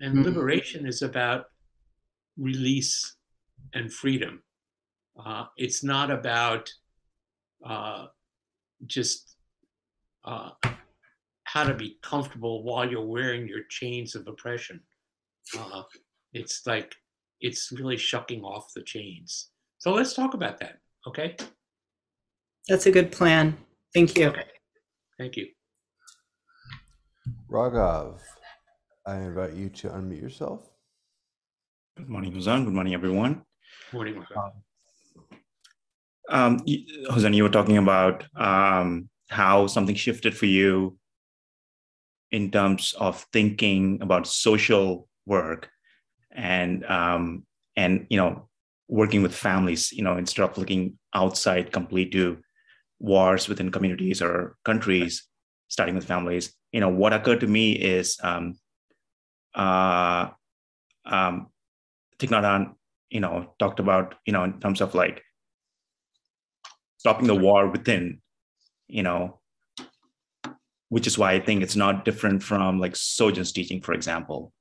And mm-hmm. liberation is about release and freedom. Uh, it's not about uh, just uh, how to be comfortable while you're wearing your chains of oppression. Uh, it's like, it's really shucking off the chains. So let's talk about that, okay? That's a good plan. Thank you. Okay. Thank you. Raghav, I invite you to unmute yourself. Good morning, Hozan. Good morning, everyone. Good morning, Raghav. Um, Hozan, you were talking about um, how something shifted for you in terms of thinking about social work and um, and you know working with families. You know, instead of looking outside complete to wars within communities or countries, starting with families you know what occurred to me is um uh um Thich you know talked about you know in terms of like stopping the war within you know which is why i think it's not different from like Sojun's teaching for example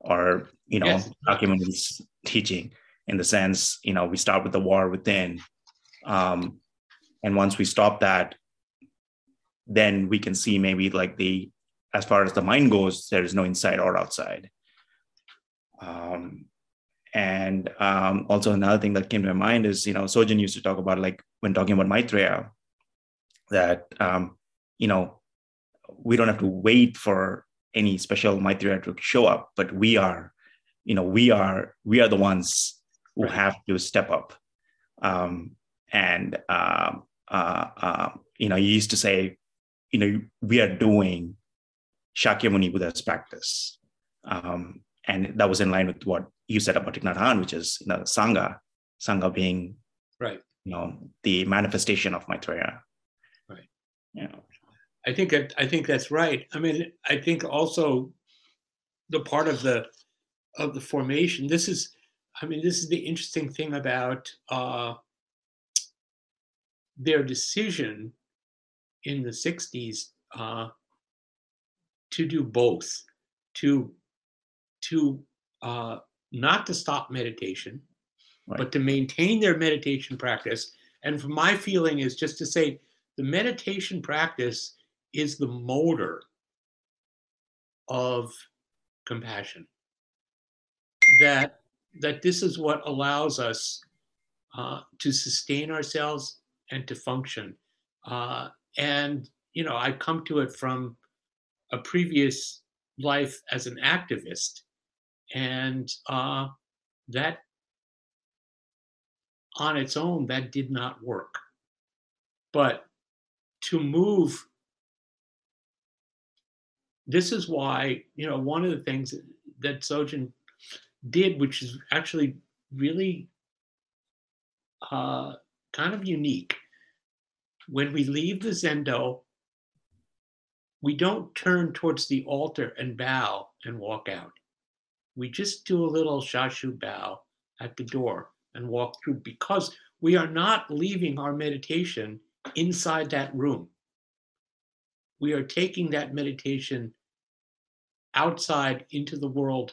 or you know yes. documents teaching in the sense you know we start with the war within um and once we stop that then we can see maybe like the as far as the mind goes, there is no inside or outside. Um, and um, also another thing that came to my mind is, you know, Sojin used to talk about like when talking about Maitreya, that um, you know, we don't have to wait for any special Maitreya to show up, but we are, you know, we are we are the ones who right. have to step up. Um, and uh, uh, uh, you know, you used to say, you know, we are doing Shakyamuni Buddha's practice. Um, and that was in line with what you said about Thich Nhat Hanh, which is you know, Sangha, Sangha being right, you know, the manifestation of Maitreya. Yeah. I think I think that's right. I mean, I think also the part of the of the formation. This is, I mean, this is the interesting thing about uh, their decision in the '60s uh, to do both, to to uh, not to stop meditation, Right. but to maintain their meditation practice. And from my feeling is just to say the meditation practice is the motor of compassion. That that this is what allows us uh, to sustain ourselves and to function. Uh, and you know, I come to it from a previous life as an activist, and uh, that on its own that did not work. But to move this is why you know one of the things that Sojun did, which is actually really uh, kind of unique. When we leave the zendo, we don't turn towards the altar and bow and walk out. We just do a little shashu bow at the door and walk through because we are not leaving our meditation inside that room. We are taking that meditation outside into the world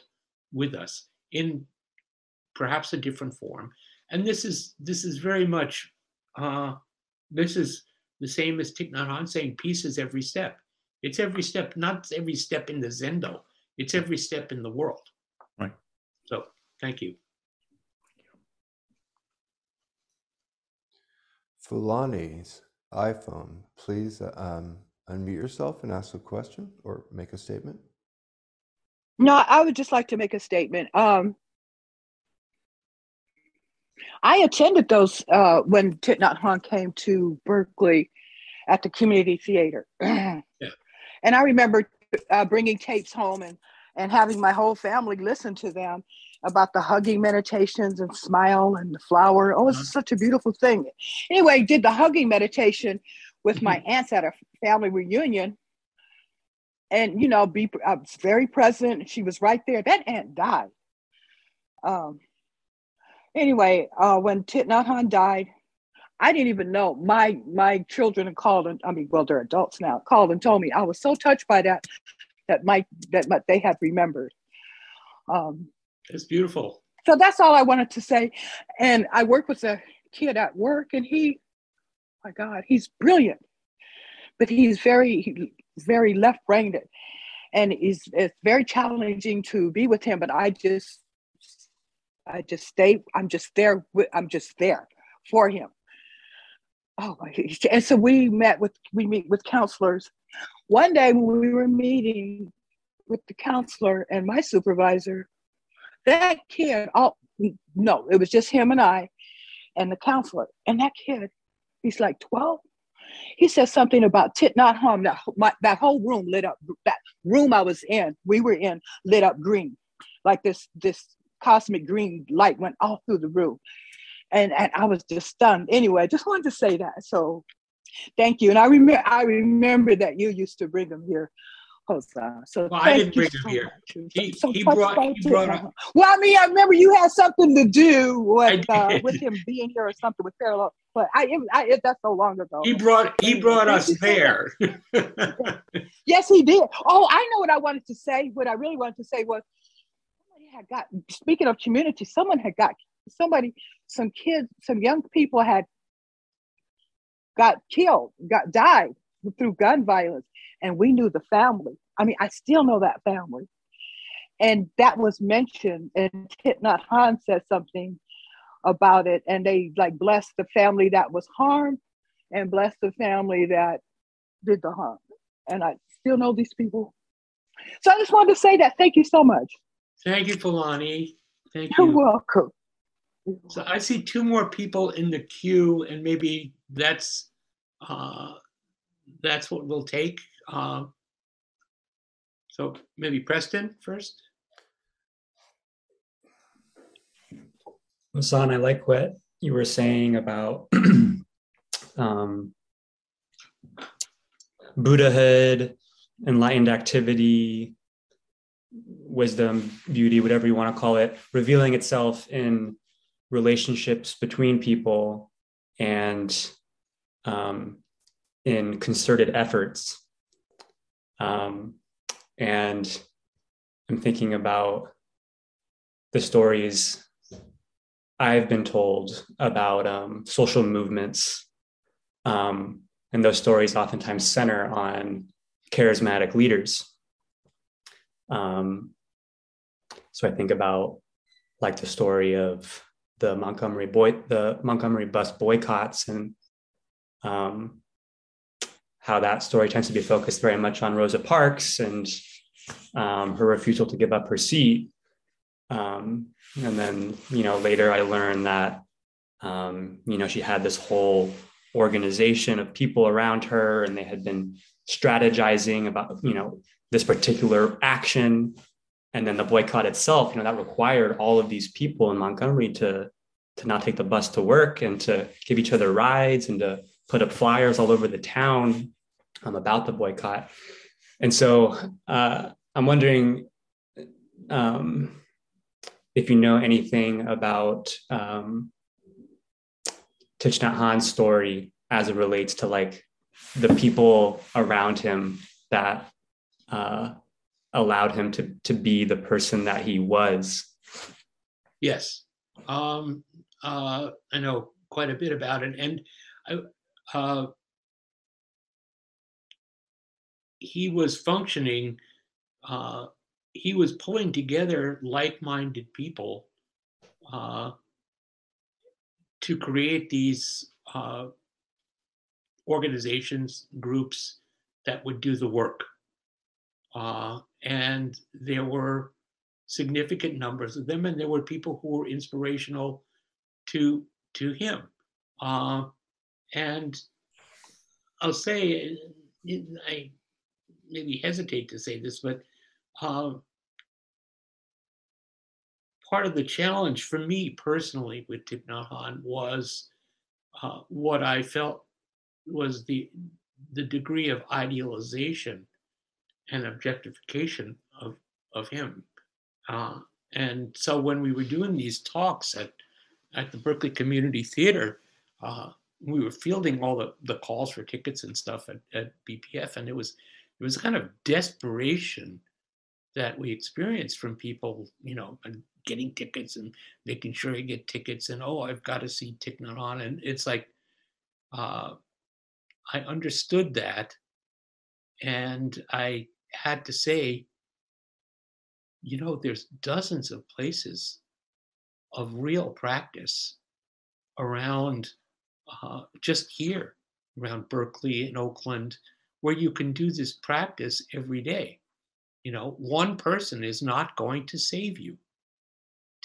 with us in perhaps a different form. And this is this is very much uh, this is the same as Thich Nhat Hanh saying peace is every step. It's every step, not every step in the zendo. It's every step in the world. Right. So thank you. Fulani's iPhone, please um, unmute yourself and ask a question or make a statement. No, I would just like to make a statement. Um, I attended those uh, when Nhat Hanh came to Berkeley at the community theater. Yeah. And I remember uh, bringing tapes home and, and having my whole family listen to them about the hugging meditations and smile and the flower. Oh, it's Uh-huh. such a beautiful thing. Anyway, did the hugging meditation with my aunts at a family reunion. And, you know, be I was very present. She was right there. That aunt died. Um, anyway, uh, when Nhat died, I didn't even know. My my children called and I mean, well, they're adults now. Called and told me I was so touched by that that my that my, they had remembered. Um, It's beautiful. so that's all I wanted to say. And I work with a kid at work, and he, my God, he's brilliant, but he's very very left brained, and it's it's very challenging to be with him. But I just I just stay. I'm just there. I'm just there for him. Oh! And so we met with we meet with counselors. One day when we were meeting with the counselor and my supervisor, that kid. Oh no, it was just him and I, and the counselor. And that kid, he's like twelve. He said something about Thich Nhat Hanh. That my, that whole room lit up. That room I was in, we were in, lit up green, like this this cosmic green light went all through the room. And, and I was just stunned. Anyway, I just wanted to say that. So thank you. And I remember I remember that you used to bring them here. Hosanna. So Well, I didn't you bring so here. He- so he brought- he brought Well, I mean, I remember you had something to do with uh, with him being here or something with parallel. But I, I it, that's so long ago. He brought he brought us there. Yes, he did. Oh, I know what I wanted to say. What I really wanted to say was somebody had got, speaking of community, someone had got, somebody, some kids, some young people had got killed, got died through gun violence. And we knew the family. I mean, I still know that family. And that was mentioned, and Thich Nhat Hanh said something about it, and they like blessed the family that was harmed and blessed the family that did the harm. And I still know these people. So I just wanted to say that. Thank you so much. Thank you, Fulani. Thank You're you. welcome. So I see two more people in the queue, and maybe that's uh, that's what we'll take. Um, so maybe Preston first. Hozan, I like what you were saying about um, Buddhahood, enlightened activity, wisdom, beauty, whatever you want to call it, revealing itself in relationships between people and um, in concerted efforts. Um, and I'm thinking about the stories I've been told about um, social movements. Um, and those stories oftentimes center on charismatic leaders. Um, so I think about like the story of the Montgomery boy the Montgomery bus boycotts and um, how that story tends to be focused very much on Rosa Parks and um, her refusal to give up her seat. Um, and then, you know, later I learned that, um, you know, she had this whole organization of people around her and they had been strategizing about, you know, this particular action. And then the boycott itself, you know, that required all of these people in Montgomery to, to not take the bus to work and to give each other rides and to put up flyers all over the town um, about the boycott. And so uh, I'm wondering um, if you know anything about um, Thich Nhat Hanh's story as it relates to like the people around him that uh, allowed him to to be the person that he was. Yes, um, uh, I know quite a bit about it, and I, he was functioning. Uh, he was pulling together like-minded people uh, to create these uh, organizations, groups that would do the work. Uh, and there were significant numbers of them, and there were people who were inspirational to to him. Uh, and I'll say, I maybe hesitate to say this, but uh, part of the challenge for me personally with Thich Nhat Hanh was uh, what I felt was the the degree of idealization and objectification of of him. Uh, and so when we were doing these talks at at the Berkeley Community Theater, uh, we were fielding all the, the calls for tickets and stuff at, at BPF, and it was it was a kind of desperation that we experienced from people, you know, getting tickets and making sure you get tickets, and oh, I've got to see Nhat Hanh, and it's like uh, I understood that, and I had to say, you know, there's dozens of places of real practice around uh, just here, around Berkeley and Oakland, where you can do this practice every day. You know, one person is not going to save you.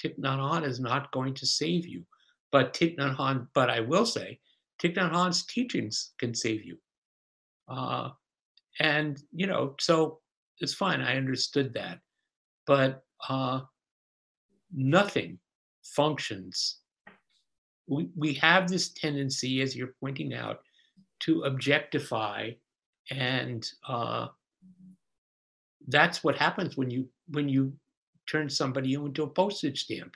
Thich Nhat Hanh is not going to save you. But Thich Nhat Hanh, but I will say, Thich Nhat Hanh's teachings can save you. Uh, and, you know, so it's fine. I understood that. But uh, nothing functions. We, we have this tendency, as you're pointing out, to objectify and uh, that's what happens when you when you turn somebody into a postage stamp.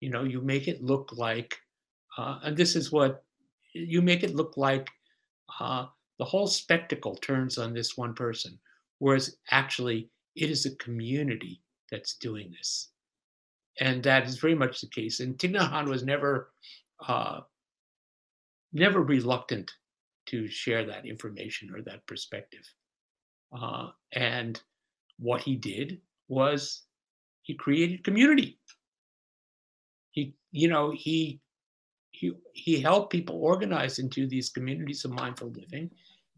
You know you make it look like uh, and this is what you make it look like uh, the whole spectacle turns on this one person whereas actually it is a community that's doing this. And that is very much the case. And Hanh was never uh, never reluctant to share that information or that perspective. Uh, and what he did was he created community. He, you know, he he he helped people organize into these communities of mindful living.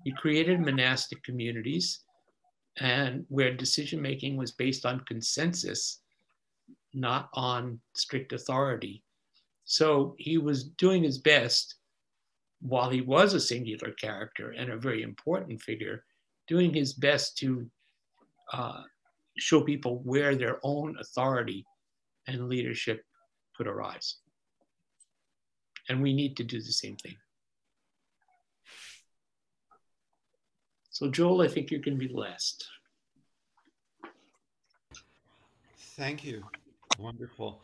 He created monastic communities, and where decision making was based on consensus, not on strict authority. So he was doing his best while he was a singular character and a very important figure, doing his best to uh, show people where their own authority and leadership could arise. And we need to do the same thing. So, Joel, I think going to be last. Thank you. Wonderful.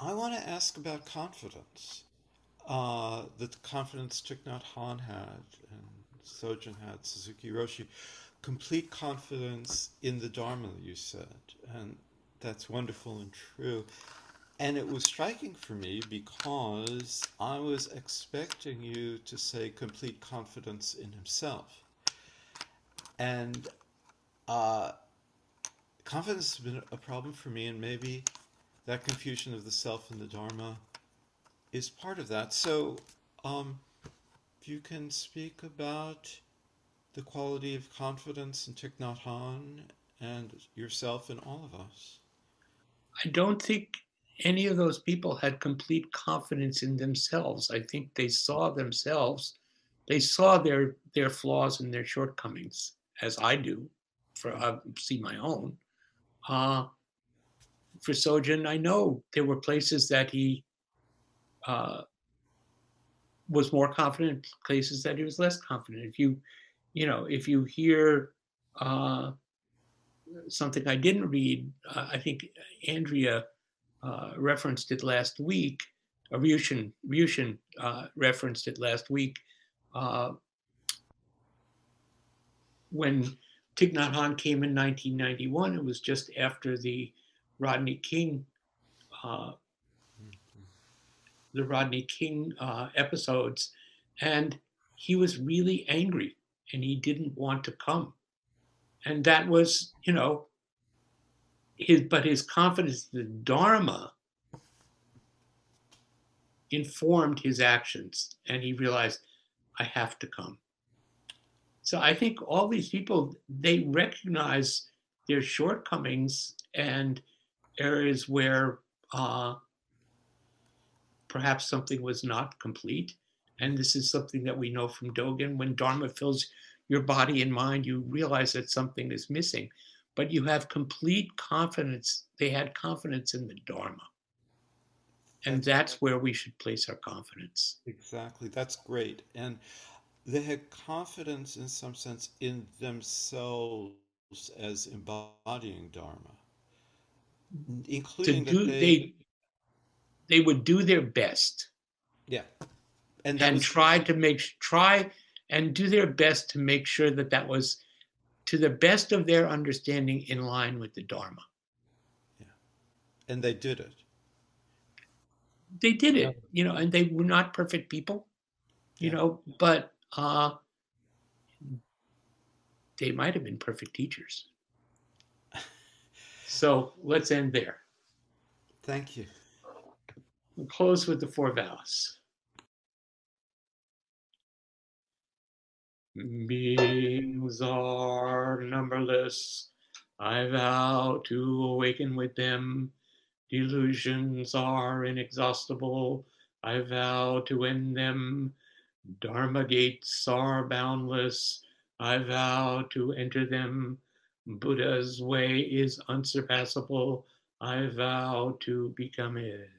I want to ask about confidence uh, the confidence Thich Nhat Hanh had and Sojun had, Suzuki Roshi, complete confidence in the Dharma, you said. And that's wonderful and true. And it was striking for me because I was expecting you to say complete confidence in himself. And uh, confidence has been a problem for me, and maybe that confusion of the self and the Dharma is part of that. So, um, if you can speak about the quality of confidence in Thich Nhat Hanh and yourself and all of us. I don't think any of those people had complete confidence in themselves. I think they saw themselves, they saw their their flaws and their shortcomings, as I do, for I see my own. Uh, for Sojun, I know there were places that he uh, was more confident, in places that he was less confident. If you, you know, if you hear uh, something I didn't read, uh, I think Andrea uh, referenced it last week. Uh, Ryushin, Ryushin uh, referenced it last week. Uh, when Thich Nhat Hanh came in 1991, it was just after the Rodney King, uh, the Rodney King uh, episodes, and he was really angry and he didn't want to come. And that was, you know, his but his confidence in the Dharma informed his actions, and he realized, I have to come. So I think all these people they recognize their shortcomings and areas where uh, perhaps something was not complete. And this is something that we know from Dogen. When Dharma fills your body and mind, you realize that something is missing but you have complete confidence. They had confidence in the Dharma. And that's where we should place our confidence. Exactly. That's great. And they had confidence in some sense in themselves as embodying Dharma, including do, they, they, they would do their best. Yeah. And, and was, try to make try and do their best to make sure that that was to the best of their understanding in line with the Dharma. Yeah. And they did it. They did it, you know, and they were not perfect people, you yeah. know, but uh, they might have been perfect teachers. so let's end there. Thank you. We'll close with the four vows. Beings are numberless. I vow to awaken with them. Delusions are inexhaustible. I vow to end them. Dharma gates are boundless. I vow to enter them. Buddha's way is unsurpassable. I vow to become it.